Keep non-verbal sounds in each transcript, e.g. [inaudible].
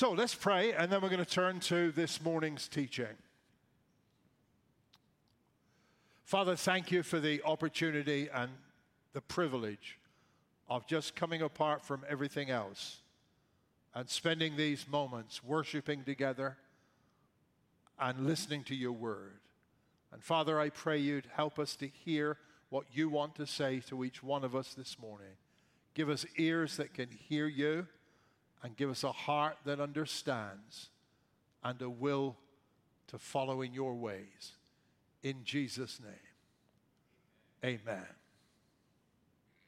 So let's pray, and then we're going to turn to this morning's teaching. Father, thank you for the opportunity and the privilege of just coming apart from everything else and spending these moments worshiping together and listening to your word. And Father, I pray you'd help us to hear what you want to say to each one of us this morning. Give us ears that can hear you and give us a heart that understands and a will to follow in your ways. In Jesus' name, amen.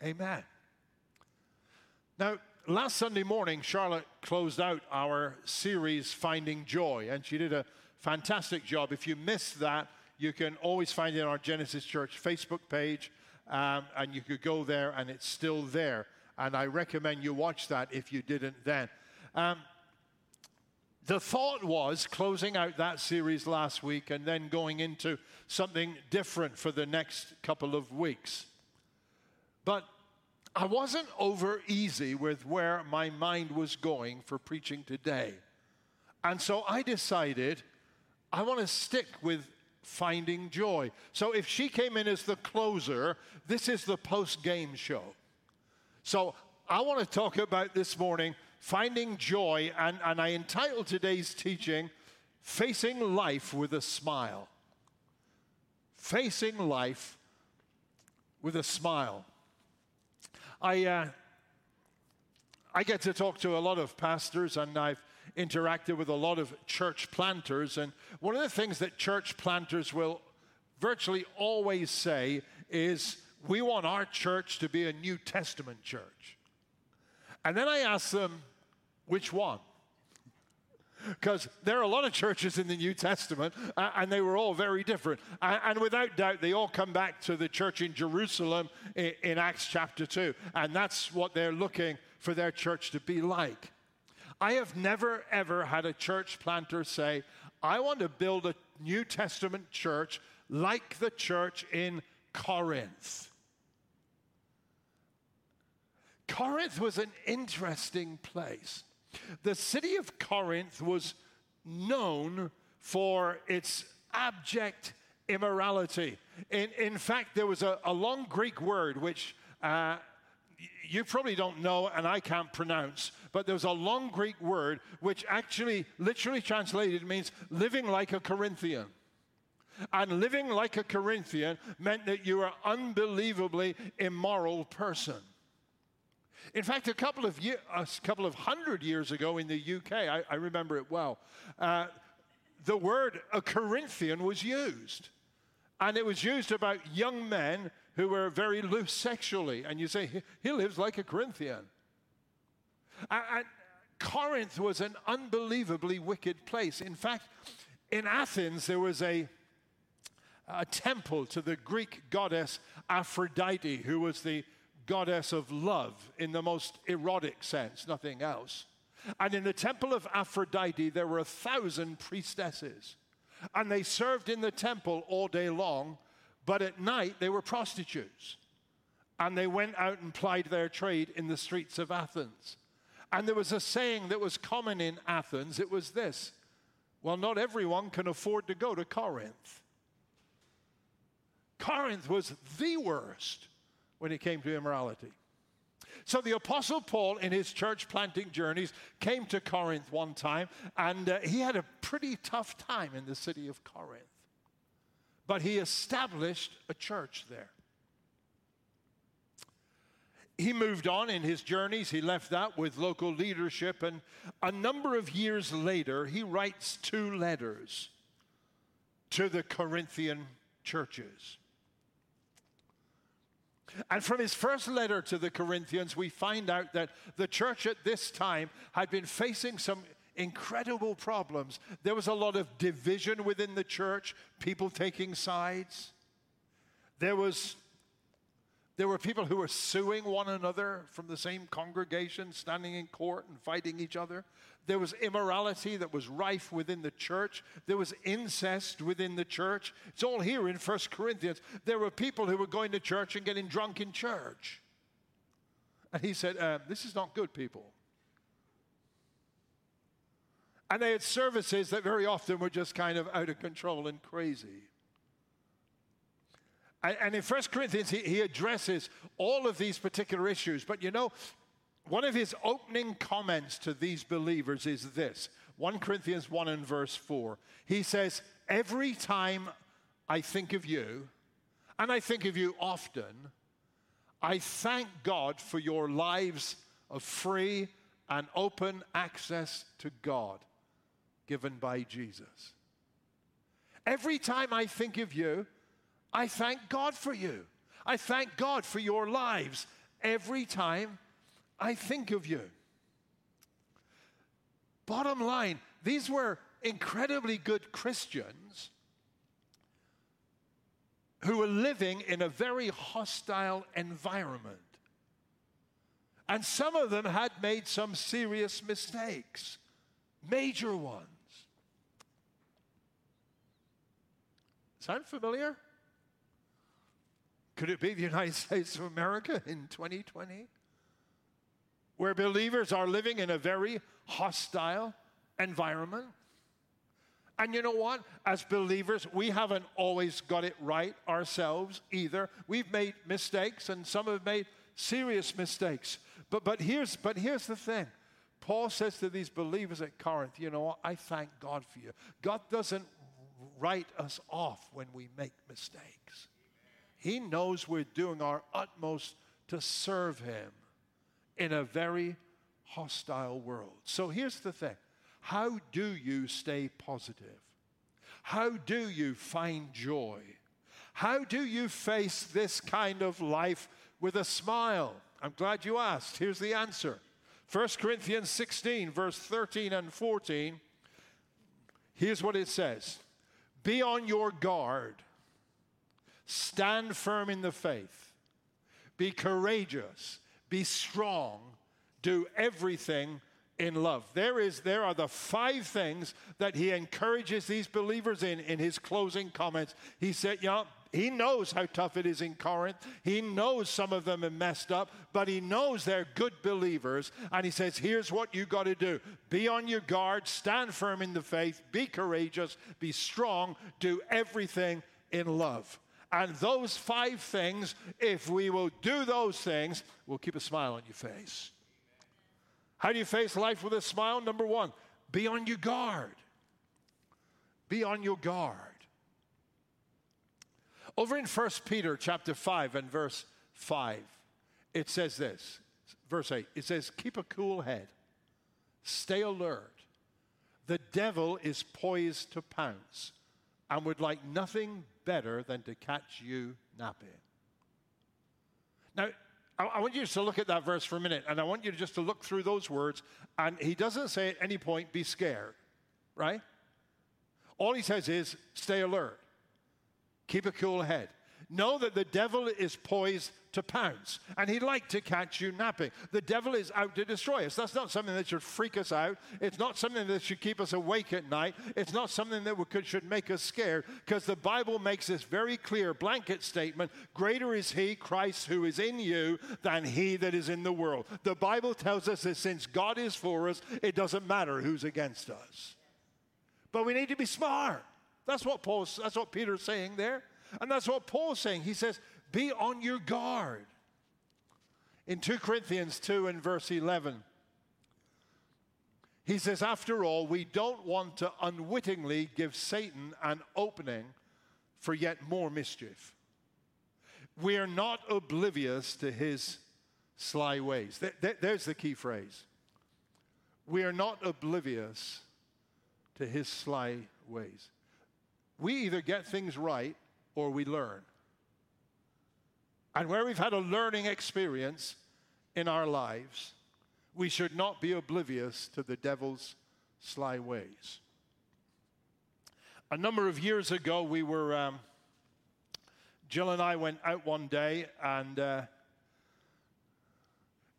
Amen. Now, last Sunday morning, Charlotte closed out our series, Finding Joy, and she did a fantastic job. If you missed that, you can always find it on our Genesis Church Facebook page, um, and you could go there, and it's still there. And I recommend you watch that if you didn't then. Um, the thought was closing out that series last week and then going into something different for the next couple of weeks. But I wasn't over easy with where my mind was going for preaching today. And so I decided I want to stick with finding joy. So if she came in as the closer, this is the post game show. So I want to talk about this morning finding joy, and, and I entitled today's teaching, Facing Life with a Smile. Facing Life with a Smile. I, uh, I get to talk to a lot of pastors, and I've interacted with a lot of church planters. And one of the things that church planters will virtually always say is, We want our church to be a New Testament church. And then I ask them, which one? Because there are a lot of churches in the New Testament, uh, and they were all very different. And, and, without doubt, they all come back to the church in Jerusalem in, in Acts chapter 2. And that's what they're looking for their church to be like. I have never, ever had a church planter say, I want to build a New Testament church like the church in Corinth. Corinth was an interesting place. The city of Corinth was known for its abject immorality. In, in fact, there was a, a long Greek word which uh, you probably don't know and I can't pronounce, but there was a long Greek word which actually, literally translated, means living like a Corinthian. And living like a Corinthian meant that you were an unbelievably immoral person. In fact, a couple of, year, a couple of hundred years ago in the UK, I, I remember it well, uh, the word a Corinthian was used. And it was used about young men who were very loose sexually. And you say, he lives like a Corinthian. And, and Corinth was an unbelievably wicked place. In fact, in Athens, there was a, a temple to the Greek goddess Aphrodite, who was the goddess of love in the most erotic sense, nothing else. And in the temple of Aphrodite, there were a thousand priestesses. And they served in the temple all day long, but at night they were prostitutes. And they went out and plied their trade in the streets of Athens. And there was a saying that was common in Athens it was this well, not everyone can afford to go to Corinth. Corinth was the worst when it came to immorality. So the Apostle Paul, in his church planting journeys, came to Corinth one time, and uh, he had a pretty tough time in the city of Corinth. But he established a church there. He moved on in his journeys. He left that with local leadership. And a number of years later, he writes two letters to the Corinthian churches. And from his first letter to the Corinthians, we find out that the church at this time had been facing some incredible problems. There was a lot of division within the church, people taking sides. There was there were people who were suing one another from the same congregation, standing in court and fighting each other. There was immorality that was rife within the church. There was incest within the church. It's all here in First Corinthians. There were people who were going to church and getting drunk in church. And he said, uh, This is not good, people. And they had services that very often were just kind of out of control and crazy. And, in 1 Corinthians, he addresses all of these particular issues. But you know, one of his opening comments to these believers is this 1 Corinthians 1 and verse 4. He says, Every time I think of you, and I think of you often, I thank God for your lives of free and open access to God given by Jesus. Every time I think of you, I thank God for you. I thank God for your lives every time I think of you. Bottom line, these were incredibly good Christians who were living in a very hostile environment. And some of them had made some serious mistakes, major ones. Sound familiar? Could it be the United [laughs] States of America in 2020? Where believers are living in a very hostile environment. And you know what? As believers, we haven't always got it right ourselves either. We've made mistakes, and some have made serious mistakes. But, but, here's, but here's the thing Paul says to these believers at Corinth, you know what? I thank God for you. God doesn't write us off when we make mistakes, He knows we're doing our utmost to serve Him in a very hostile world. So here's the thing how do you stay positive? How do you find joy? How do you face this kind of life with a smile? I'm glad you asked. Here's the answer 1 Corinthians 16, verse 13 and 14. Here's what it says Be on your guard, stand firm in the faith, be courageous, be strong, do everything in love. There is there are the five things that he encourages these believers in in his closing comments. He said, yeah, he knows how tough it is in Corinth. He knows some of them are messed up, but he knows they're good believers. And he says, Here's what you got to do be on your guard, stand firm in the faith, be courageous, be strong, do everything in love. And those five things, if we will do those things, will keep a smile on your face. How do you face life with a smile? Number one, be on your guard. Be on your guard. Over in 1 Peter chapter 5 and verse 5, it says this. Verse 8, it says, Keep a cool head, stay alert. The devil is poised to pounce and would like nothing better than to catch you napping. Now, I, want you to look at that verse for a minute, and I want you just to look through those words. And he doesn't say at any point, be scared, right? All he says is, stay alert, keep a cool head. Know that the devil is poised to pounce, and he'd like to catch you napping. The devil is out to destroy us. That's not something that should freak us out. It's not something that should keep us awake at night. It's not something that could, should make us scared, because the Bible makes this very clear blanket statement Greater is he, Christ, who is in you, than he that is in the world. The Bible tells us that since God is for us, it doesn't matter who's against us. But we need to be smart. That's what Paul, that's what Peter's saying there. And that's what Paul's saying. He says, be on your guard. In 2 Corinthians 2 and verse 11, he says, After all, we don't want to unwittingly give Satan an opening for yet more mischief. We are not oblivious to his sly ways. There's the key phrase. We are not oblivious to his sly ways. We either get things right or we learn. And where we've had a learning experience in our lives, we should not be oblivious to the devil's sly ways. A number of years ago, we were, um, Jill and I went out one day, and uh,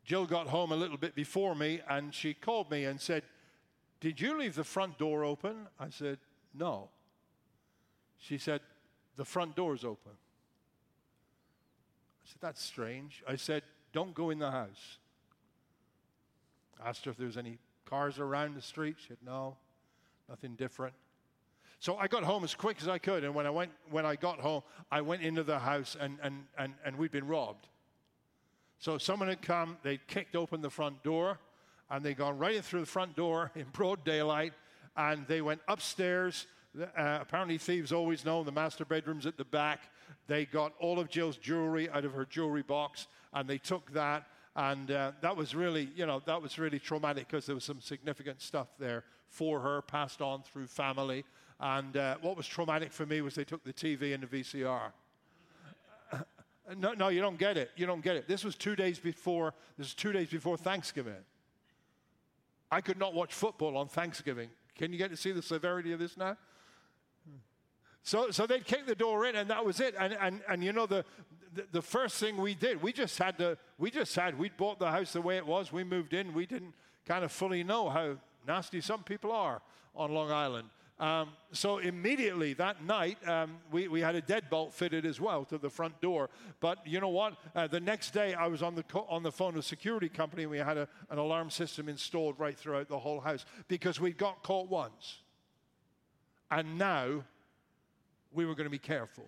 Jill got home a little bit before me, and she called me and said, Did you leave the front door open? I said, No. She said, the front door's open. I said, That's strange. I said, Don't go in the house. Asked her if there was any cars around the street. She said, No. Nothing different. So I got home as quick as I could, and when I went, when I got home, I went into the house, and and and, and we'd been robbed. So someone had come, they'd kicked open the front door, and they'd gone right in through the front door in broad daylight, and they went upstairs. Uh, apparently, thieves always know the master bedroom's at the back. They got all of Jill's jewelry out of her jewelry box, and they took that. And uh, that was really, you know, that was really traumatic because there was some significant stuff there for her, passed on through family. And uh, what was traumatic for me was they took the TV and the VCR. [laughs] no, no, you don't get it. You don't get it. This was two days before. This was two days before Thanksgiving. I could not watch football on Thanksgiving. Can you get to see the severity of this now? So, so they'd kick the door in, and that was it. And, and, and you know, the, the, the first thing we did, we just had to, we just had, we'd bought the house the way it was. We moved in. We didn't kind of fully know how nasty some people are on Long Island. Um, so immediately that night, um, we, we had a deadbolt fitted as well to the front door. But you know what? Uh, the next day, I was on the, co- on the phone with security company, and we had a, an alarm system installed right throughout the whole house because we got caught once. And now we were going to be careful.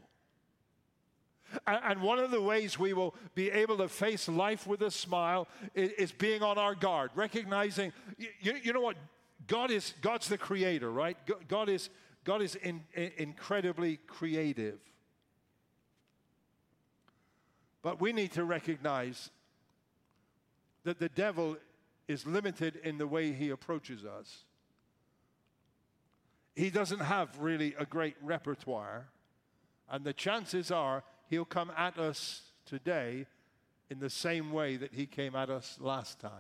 And one of the ways we will be able to face life with a smile is being on our guard, recognizing, you, know what? God is God's the creator, right? God is God is in, incredibly creative. But we need to recognize that the devil is limited in the way he approaches us. He doesn't have really a great repertoire, and the chances are he'll come at us today in the same way that he came at us last time.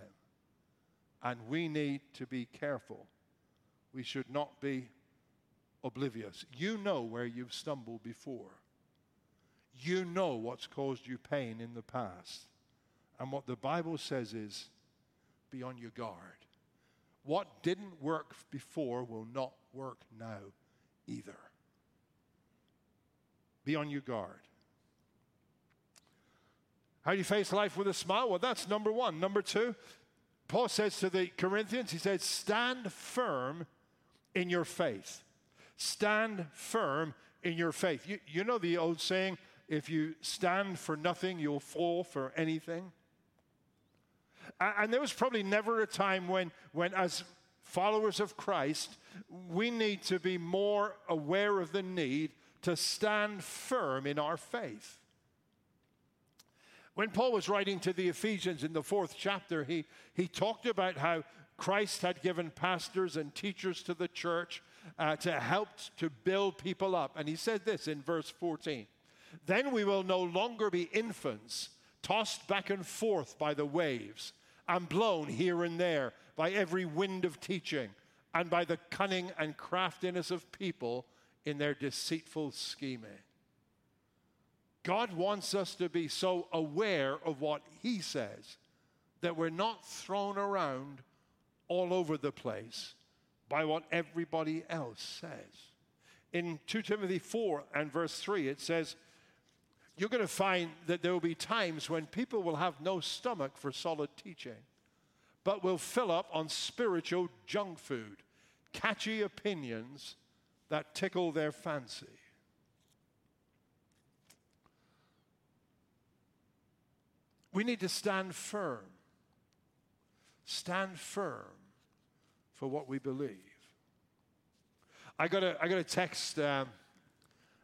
And we need to be careful. We should not be oblivious. You know where you've stumbled before. You know what's caused you pain in the past. And what the Bible says is be on your guard. What didn't work before will not work now either. Be on your guard. How do you face life with a smile? Well, that's number one. Number two, Paul says to the Corinthians, he says, stand firm in your faith. Stand firm in your faith. You, you know the old saying, if you stand for nothing, you'll fall for anything. And there was probably never a time when, when as followers of Christ, we need to be more aware of the need to stand firm in our faith. When Paul was writing to the Ephesians in the fourth chapter, he, he talked about how Christ had given pastors and teachers to the church uh, to help to build people up. And he said this in verse 14 Then we will no longer be infants, tossed back and forth by the waves, and blown here and there by every wind of teaching, and by the cunning and craftiness of people in their deceitful scheming. God wants us to be so aware of what He says that we're not thrown around all over the place by what everybody else says. In 2 Timothy 4 and verse 3, it says, You're going to find that there will be times when people will have no stomach for solid teaching, but will fill up on spiritual junk food, catchy opinions that tickle their fancy. We need to stand firm. Stand firm for what we believe. I got a, I got a text um,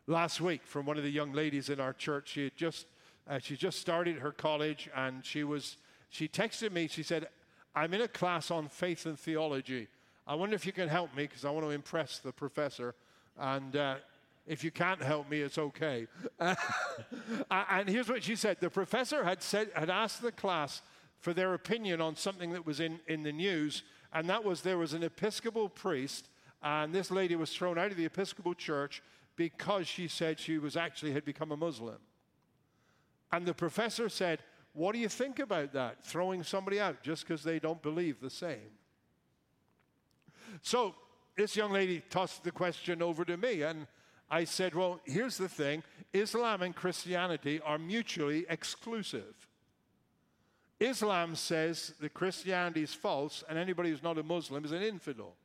last week from one of the young ladies in our church. She had just, uh, she just started her college and she was, she texted me. She said, I'm in a class on faith and theology. I wonder if you can help me because I want to impress the professor. And uh, if you can't help me, it's okay. [laughs] and here's what she said. The professor had, said, had asked the class for their opinion on something that was in, in the news, and that was there was an Episcopal priest, and this lady was thrown out of the Episcopal church because she said she was actually had become a Muslim. And the professor said, What do you think about that? Throwing somebody out just because they don't believe the same. So this young lady tossed the question over to me, and I said, well, here's the thing Islam and Christianity are mutually exclusive. Islam says that Christianity is false, and anybody who's not a Muslim is an infidel.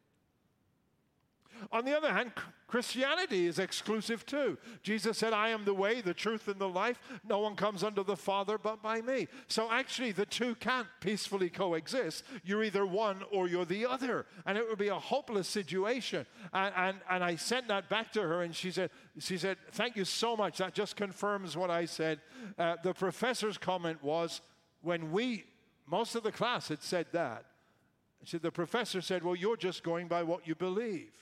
On the other hand, Christianity is exclusive too. Jesus said, I am the way, the truth, and the life. No one comes under the Father but by me. So actually, the two can't peacefully coexist. You're either one or you're the other. And it would be a hopeless situation. And, and, and I sent that back to her, and she said, she said, Thank you so much. That just confirms what I said. Uh, the professor's comment was, when we, most of the class had said that, She said, the professor said, Well, you're just going by what you believe.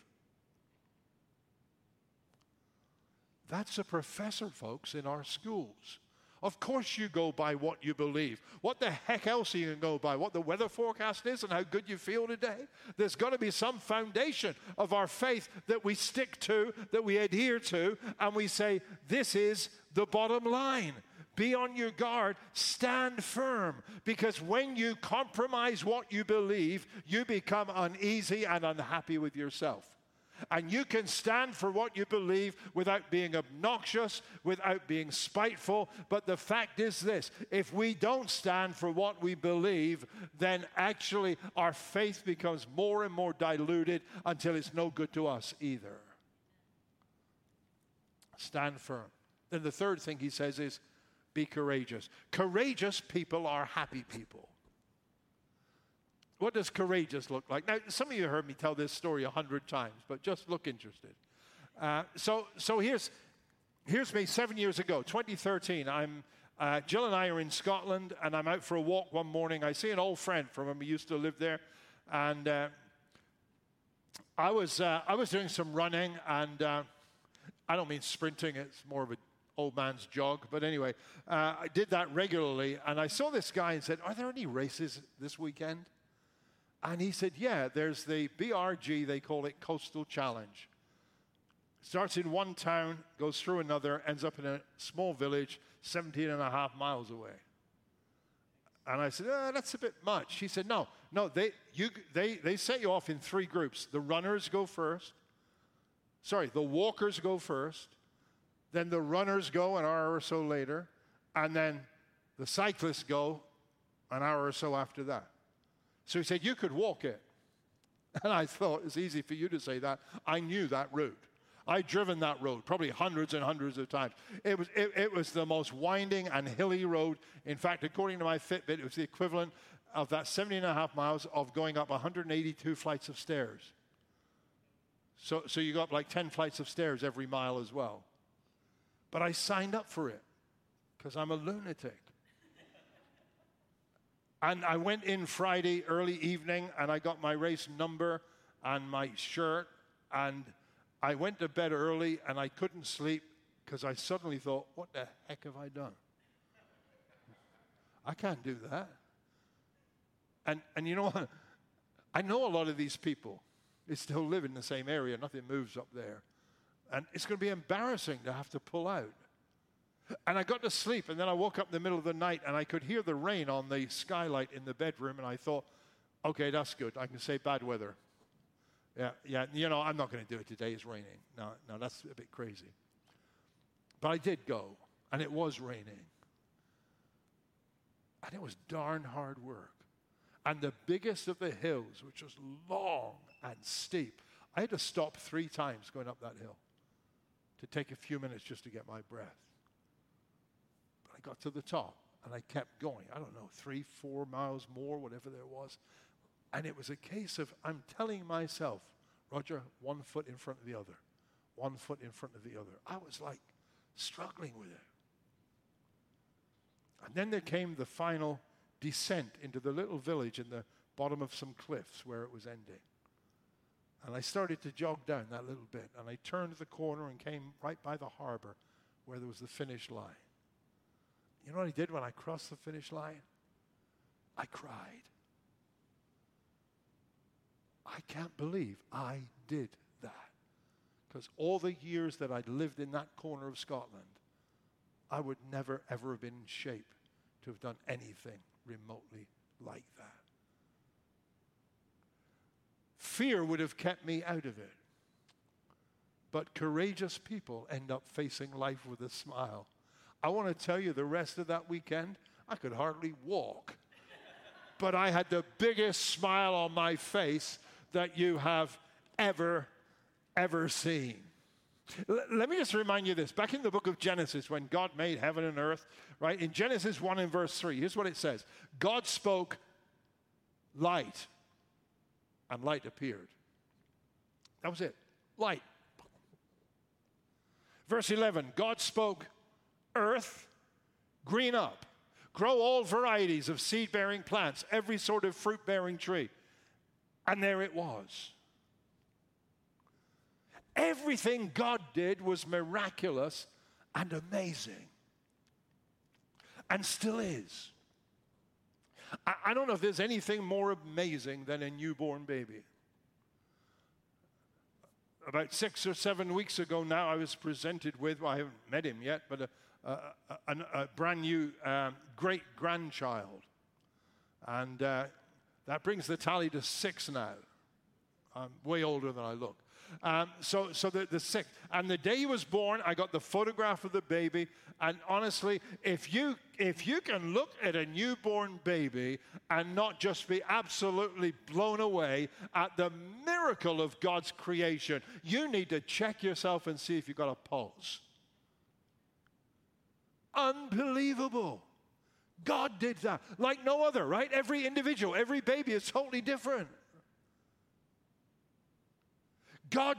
That's a professor, folks, in our schools. Of course, you go by what you believe. What the heck else are you going to go by? What the weather forecast is and how good you feel today? There's got to be some foundation of our faith that we stick to, that we adhere to, and we say, This is the bottom line. Be on your guard, stand firm, because when you compromise what you believe, you become uneasy and unhappy with yourself. And you can stand for what you believe without being obnoxious, without being spiteful. But the fact is this if we don't stand for what we believe, then actually our faith becomes more and more diluted until it's no good to us either. Stand firm. Then the third thing he says is be courageous. Courageous people are happy people. What does courageous look like? Now, some of you heard me tell this story a hundred times, but just look interested. Uh, so, so here's, here's me seven years ago, 2013. I'm, uh, Jill and I are in Scotland, and I'm out for a walk one morning. I see an old friend from when we used to live there, and uh, I was uh, I was doing some running, and uh, I don't mean sprinting; it's more of an old man's jog. But anyway, uh, I did that regularly, and I saw this guy and said, "Are there any races this weekend?" And he said, Yeah, there's the BRG, they call it Coastal Challenge. Starts in one town, goes through another, ends up in a small village 17 and a half miles away. And I said, oh, That's a bit much. He said, No, no, they, you, they, they set you off in three groups. The runners go first. Sorry, the walkers go first. Then the runners go an hour or so later. And then the cyclists go an hour or so after that. So he said, You could walk it. [laughs] And I thought, It's easy for you to say that. I knew that route. I'd driven that road probably hundreds and hundreds of times. It was, it, it, was the most winding and hilly road. In fact, according to my Fitbit, it was the equivalent of that 70 and a half miles of going up 182 flights of stairs. So, so you go up like 10 flights of stairs every mile as well. But I signed up for it because I'm a lunatic. And I went in Friday early evening and I got my race number and my shirt. And I went to bed early and I couldn't sleep because I suddenly thought, what the heck have I done? I can't do that. And, and you know what? I know a lot of these people. They still live in the same area, nothing moves up there. And it's going to be embarrassing to have to pull out. And I got to sleep, and then I woke up in the middle of the night, and I could hear the rain on the skylight in the bedroom, and I thought, okay, that's good. I can say bad weather. Yeah, yeah, you know, I'm not going to do it today. It's raining. No, no, that's a bit crazy. But I did go, and it was raining. And it was darn hard work. And the biggest of the hills, which was long and steep, I had to stop three times going up that hill to take a few minutes just to get my breath got to the top and I kept going. I don't know, three, four miles more, whatever there was. And it was a case of I'm telling myself, Roger, one foot in front of the other, one foot in front of the other. I was like struggling with it. And then there came the final descent into the little village in the bottom of some cliffs where it was ending. And I started to jog down that little bit. And I turned the corner and came right by the harbor where there was the finish line. You know what I did when I crossed the finish line? I cried. I can't believe I did that. Because all the years that I'd lived in that corner of Scotland, I would never, ever have been in shape to have done anything remotely like that. Fear would have kept me out of it. But courageous people end up facing life with a smile I want to tell you the rest of that weekend, I could hardly walk. but I had the biggest smile on my face that you have ever, ever seen. L- let me just remind you this. Back in the book of Genesis, when God made heaven and earth, right, in Genesis 1 and verse 3, here's what it says God spoke light, and light appeared. That was it. Light. Verse 11 God spoke earth, green up, grow all varieties of seed bearing plants, every sort of fruit bearing tree. And there it was. Everything God did was miraculous and amazing, and still is. I, I don't know if there's anything more amazing than a newborn baby about six or seven weeks ago now, I was presented with, well, I haven't met him yet, but a, a, a, a brand new um, great grandchild. And uh, that brings the tally to six now. I'm way older than I look. Um, so, so the, the sixth. And the day he was born, I got the photograph of the baby. And honestly, if you, if you can look at a newborn baby and not just be absolutely blown away at the miracle of God's creation, you need to check yourself and see if you've got a pulse. Unbelievable. God did that like no other, right? Every individual, every baby is totally different. God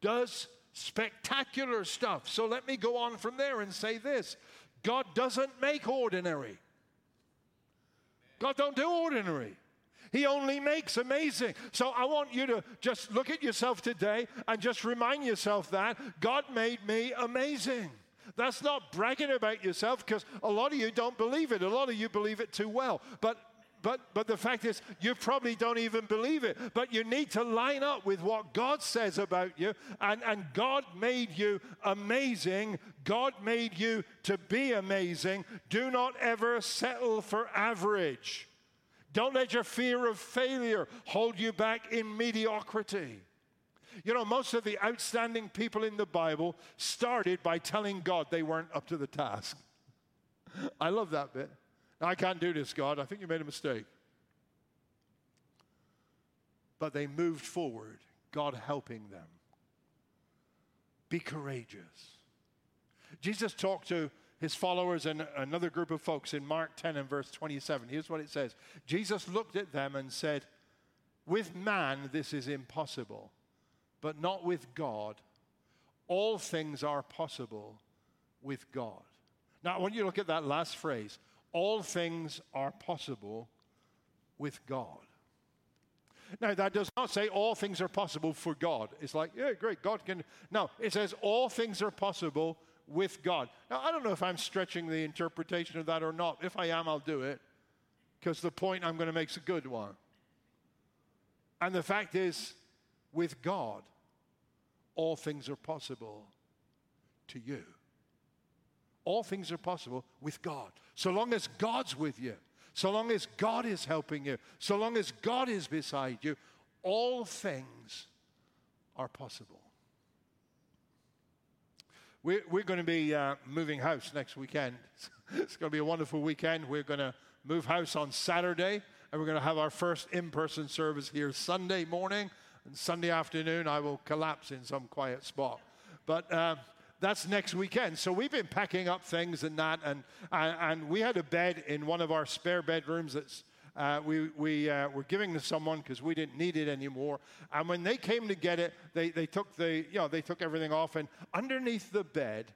does spectacular stuff. So let me go on from there and say this God doesn't make ordinary. God don't do ordinary. He only makes amazing. So I want you to just look at yourself today and just remind yourself that God made me amazing. That's not bragging about yourself because a lot of you don't believe it. A lot of you believe it too well. But but, but the fact is, you probably don't even believe it. But you need to line up with what God says about you. And, and God made you amazing. God made you to be amazing. Do not ever settle for average. Don't let your fear of failure hold you back in mediocrity. You know, most of the outstanding people in the Bible started by telling God they weren't up to the task. [laughs] I love that bit. I can't do this, God. I think you made a mistake. But they moved forward, God helping them. Be courageous. Jesus talked to his followers and another group of folks in Mark 10 and verse 27. Here's what it says Jesus looked at them and said, With man this is impossible, but not with God. All things are possible with God. Now, when you look at that last phrase, all things are possible with God. Now, that does not say all things are possible for God. It's like, yeah, great, God can. No, it says all things are possible with God. Now, I don't know if I'm stretching the interpretation of that or not. If I am, I'll do it because the point I'm going to make is a good one. And the fact is, with God, all things are possible to you. All things are possible with God. So long as God's with you, so long as God is helping you, so long as God is beside you, all things are possible. We're, we're going to be uh, moving house next weekend. [laughs] it's going to be a wonderful weekend. We're going to move house on Saturday, and we're going to have our first in person service here Sunday morning. And Sunday afternoon, I will collapse in some quiet spot. But uh, that's next weekend. So we've been packing up things and that, and and, and we had a bed in one of our spare bedrooms that's. Uh, we we uh, were giving to someone because we didn't need it anymore. And when they came to get it, they, they took the you know they took everything off, and underneath the bed,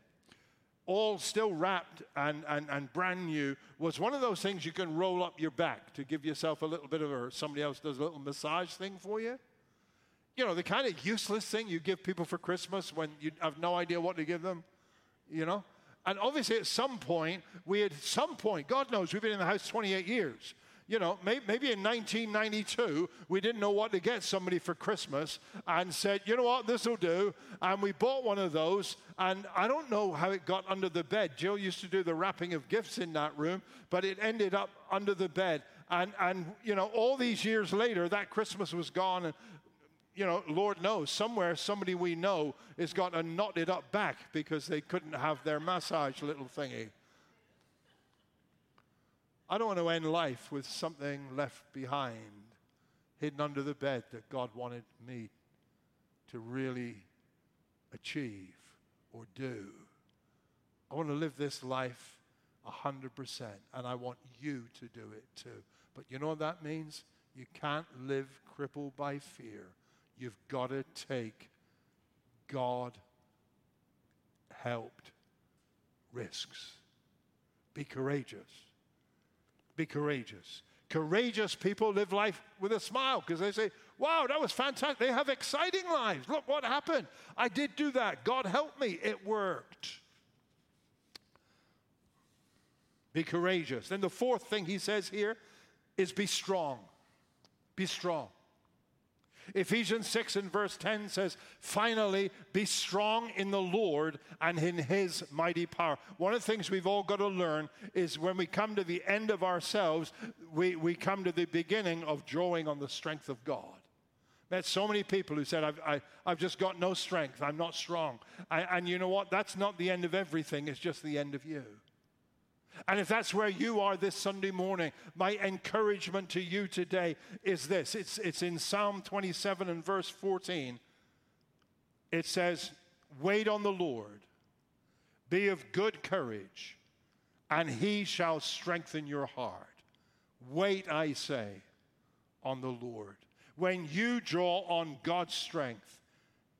all still wrapped and, and, and brand new, was one of those things you can roll up your back to give yourself a little bit of, or somebody else does a little massage thing for you you know, the kind of useless thing you give people for Christmas when you have no idea what to give them, you know? And obviously, at some point, we had some point, God knows, we've been in the house 28 years. You know, maybe in 1992, we didn't know what to get somebody for Christmas and said, you know what, this will do. And we bought one of those. And I don't know how it got under the bed. Jill used to do the wrapping of gifts in that room, but it ended up under the bed. And, and you know, all these years later, that Christmas was gone. And you know, Lord knows, somewhere somebody we know has got a knotted up back because they couldn't have their massage little thingy. I don't want to end life with something left behind, hidden under the bed that God wanted me to really achieve or do. I want to live this life 100%, and I want you to do it too. But you know what that means? You can't live crippled by fear. You've got to take God helped risks. Be courageous. Be courageous. Courageous people live life with a smile because they say, Wow, that was fantastic. They have exciting lives. Look what happened. I did do that. God helped me. It worked. Be courageous. Then the fourth thing he says here is be strong. Be strong. Ephesians 6 and verse 10 says, Finally, be strong in the Lord and in his mighty power. One of the things we've all got to learn is when we come to the end of ourselves, we, we come to the beginning of drawing on the strength of God. Met so many people who said, I've, I, have i have just got no strength, I'm not strong. I, and you know what? That's not the end of everything, it's just the end of you. And if that's where you are this Sunday morning, my encouragement to you today is this it's, it's in Psalm 27 and verse 14. It says, Wait on the Lord, be of good courage, and he shall strengthen your heart. Wait, I say, on the Lord. When you draw on God's strength,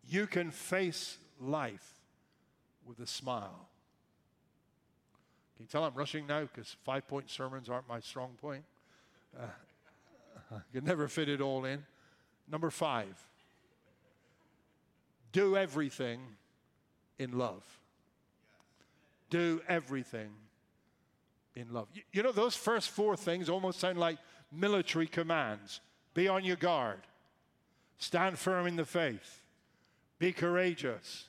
you can face life with a smile. You tell I'm rushing now because five point sermons aren't my strong point? Uh, [laughs] you can never fit it all in. Number five, do everything in love. Do everything in love. You, you know, those first four things almost sound like military commands be on your guard, stand firm in the faith, be courageous,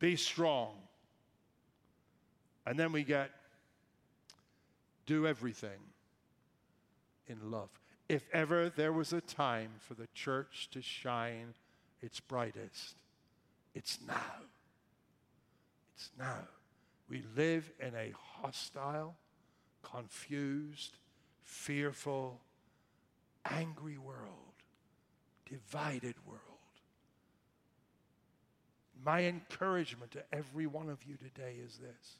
be strong. And then we get do everything in love. If ever there was a time for the church to shine its brightest, it's now. It's now. We live in a hostile, confused, fearful, angry world, divided world. My encouragement to every one of you today is this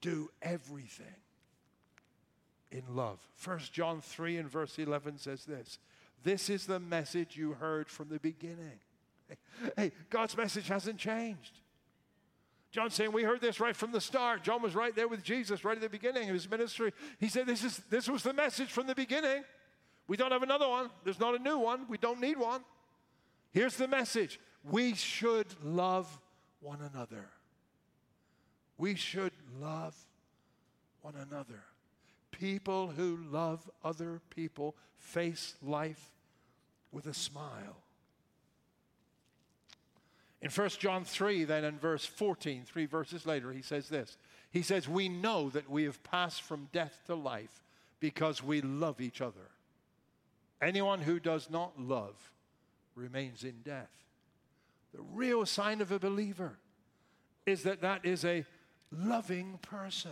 do everything in love. 1 John 3 and verse 11 says this This is the message you heard from the beginning. [laughs] Hey, God's message hasn't changed. John's saying we heard this right from the start. John was right there with Jesus right at the beginning of his ministry. He said this is this was the message from the beginning. We don't have another one. There's not a new one. We don't need one. Here's the message. We should love one another. We should love one another. People who love other people face life with a smile. In 1 John 3, then in verse 14, three verses later, he says this. He says, We know that we have passed from death to life because we love each other. Anyone who does not love remains in death. The real sign of a believer is that that is a loving person.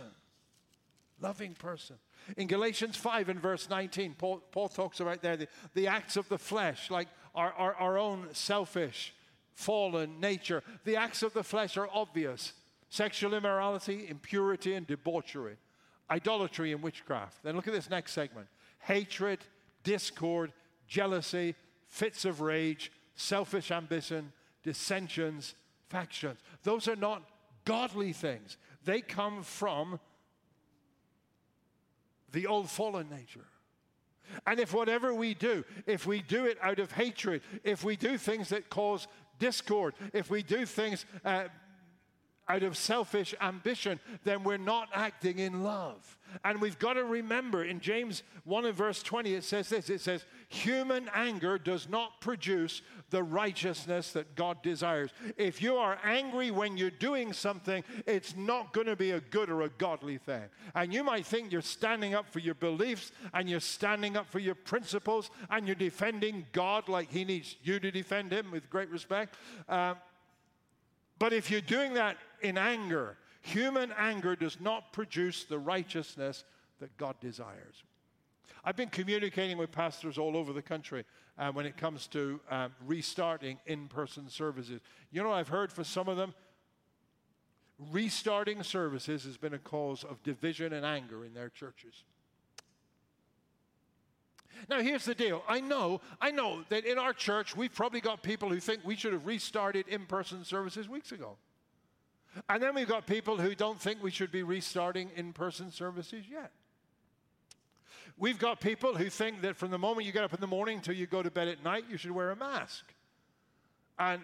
Loving person. In Galatians 5 and verse 19, Paul, Paul talks about there the, the acts of the flesh, like our, our, our own selfish, fallen nature. The acts of the flesh are obvious sexual immorality, impurity, and debauchery, idolatry, and witchcraft. Then look at this next segment hatred, discord, jealousy, fits of rage, selfish ambition, dissensions, factions. Those are not godly things, they come from the old fallen nature. And if whatever we do, if we do it out of hatred, if we do things that cause discord, if we do things uh, out of selfish ambition, then we're not acting in love. And we've got to remember in James 1 and verse 20, it says this it says, Human anger does not produce the righteousness that God desires. If you are angry when you're doing something, it's not going to be a good or a godly thing. And you might think you're standing up for your beliefs and you're standing up for your principles and you're defending God like He needs you to defend Him with great respect. Uh, but if you're doing that in anger, human anger does not produce the righteousness that God desires. I've been communicating with pastors all over the country uh, when it comes to um, restarting in person services. You know, I've heard for some of them, restarting services has been a cause of division and anger in their churches. Now, here's the deal. I know, I know that in our church, we've probably got people who think we should have restarted in person services weeks ago. And then we've got people who don't think we should be restarting in person services yet. We've got people who think that from the moment you get up in the morning until you go to bed at night, you should wear a mask. And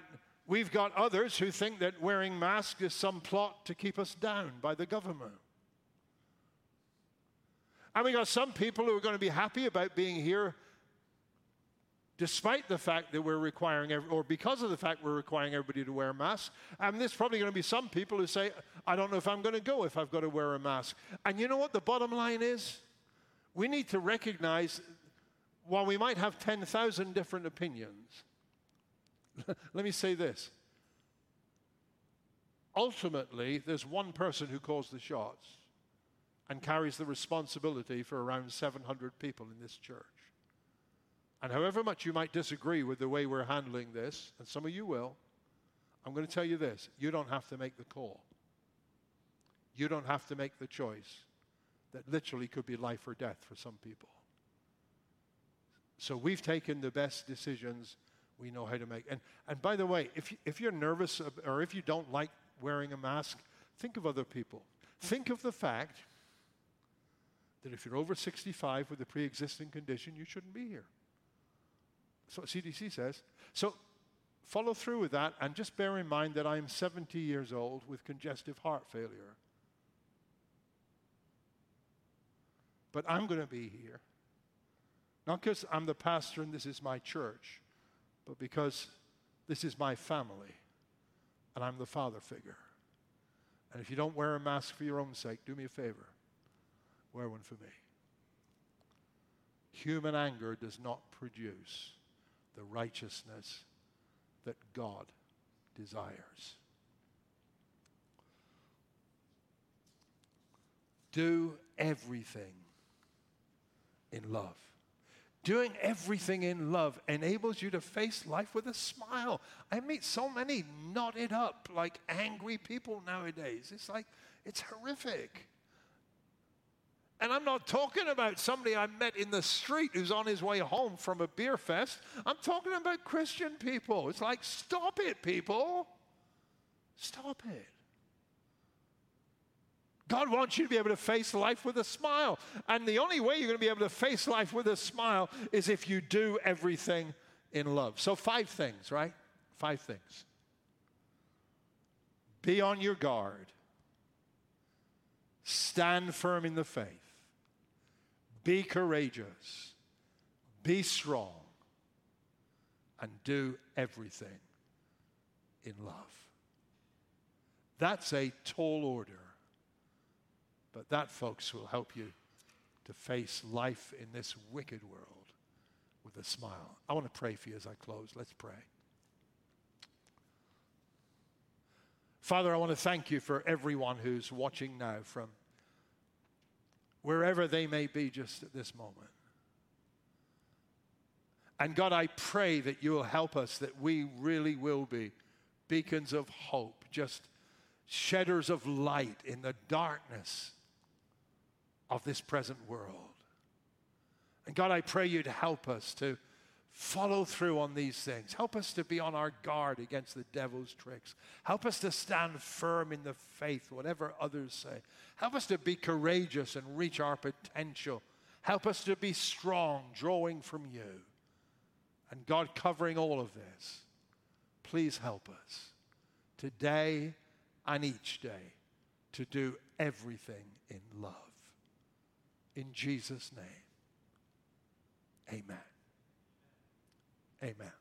we've got others who think that wearing masks is some plot to keep us down by the government. And we got some people who are going to be happy about being here despite the fact that we're requiring, or because of the fact we're requiring everybody to wear a mask. And there's probably going to be some people who say, I don't know if I'm going to go if I've got to wear a mask. And you know what the bottom line is? We need to recognize while we might have 10,000 different opinions, [laughs] let me say this. Ultimately, there's one person who calls the shots and carries the responsibility for around 700 people in this church. And however much you might disagree with the way we're handling this, and some of you will, I'm going to tell you this you don't have to make the call. You don't have to make the choice that literally could be life or death for some people. So we've taken the best decisions we know how to make. And, and by the way, if, if you're nervous or if you don't like wearing a mask, think of other people. Think of the fact that if you're over 65 with a pre existing condition, you shouldn't be here. What CDC says. So follow through with that and just bear in mind that I'm 70 years old with congestive heart failure. But I'm going to be here. Not because I'm the pastor and this is my church, but because this is my family and I'm the father figure. And if you don't wear a mask for your own sake, do me a favor wear one for me. Human anger does not produce the righteousness that God desires. Do everything in love. Doing everything in love enables you to face life with a smile. I meet so many knotted up, like angry people nowadays. It's like, it's horrific. And I'm not talking about somebody I met in the street who's on his way home from a beer fest. I'm talking about Christian people. It's like, stop it, people. Stop it. God wants you to be able to face life with a smile. And the only way you're going to be able to face life with a smile is if you do everything in love. So, five things, right? Five things. Be on your guard, stand firm in the faith be courageous, be strong, and do everything in love. That's a tall order, but that, folks, will help you to face life in this wicked world with a smile. I want to pray for you as I close. Let's pray. Father, I want to thank you for everyone who's watching now from wherever they may be just at this moment. And God, I pray that you will help us, that we really will be beacons of hope, just shedders of light in the darkness of this present world. And God, I pray you to help us to follow through on these things. Help us to be on our guard against the devil's tricks. Help us to stand firm in the faith, whatever others say. Help us to be courageous and reach our potential. Help us to be strong, drawing from you. And God, covering all of this, please help us today and each day to do everything in love. In Jesus' name, amen. Amen.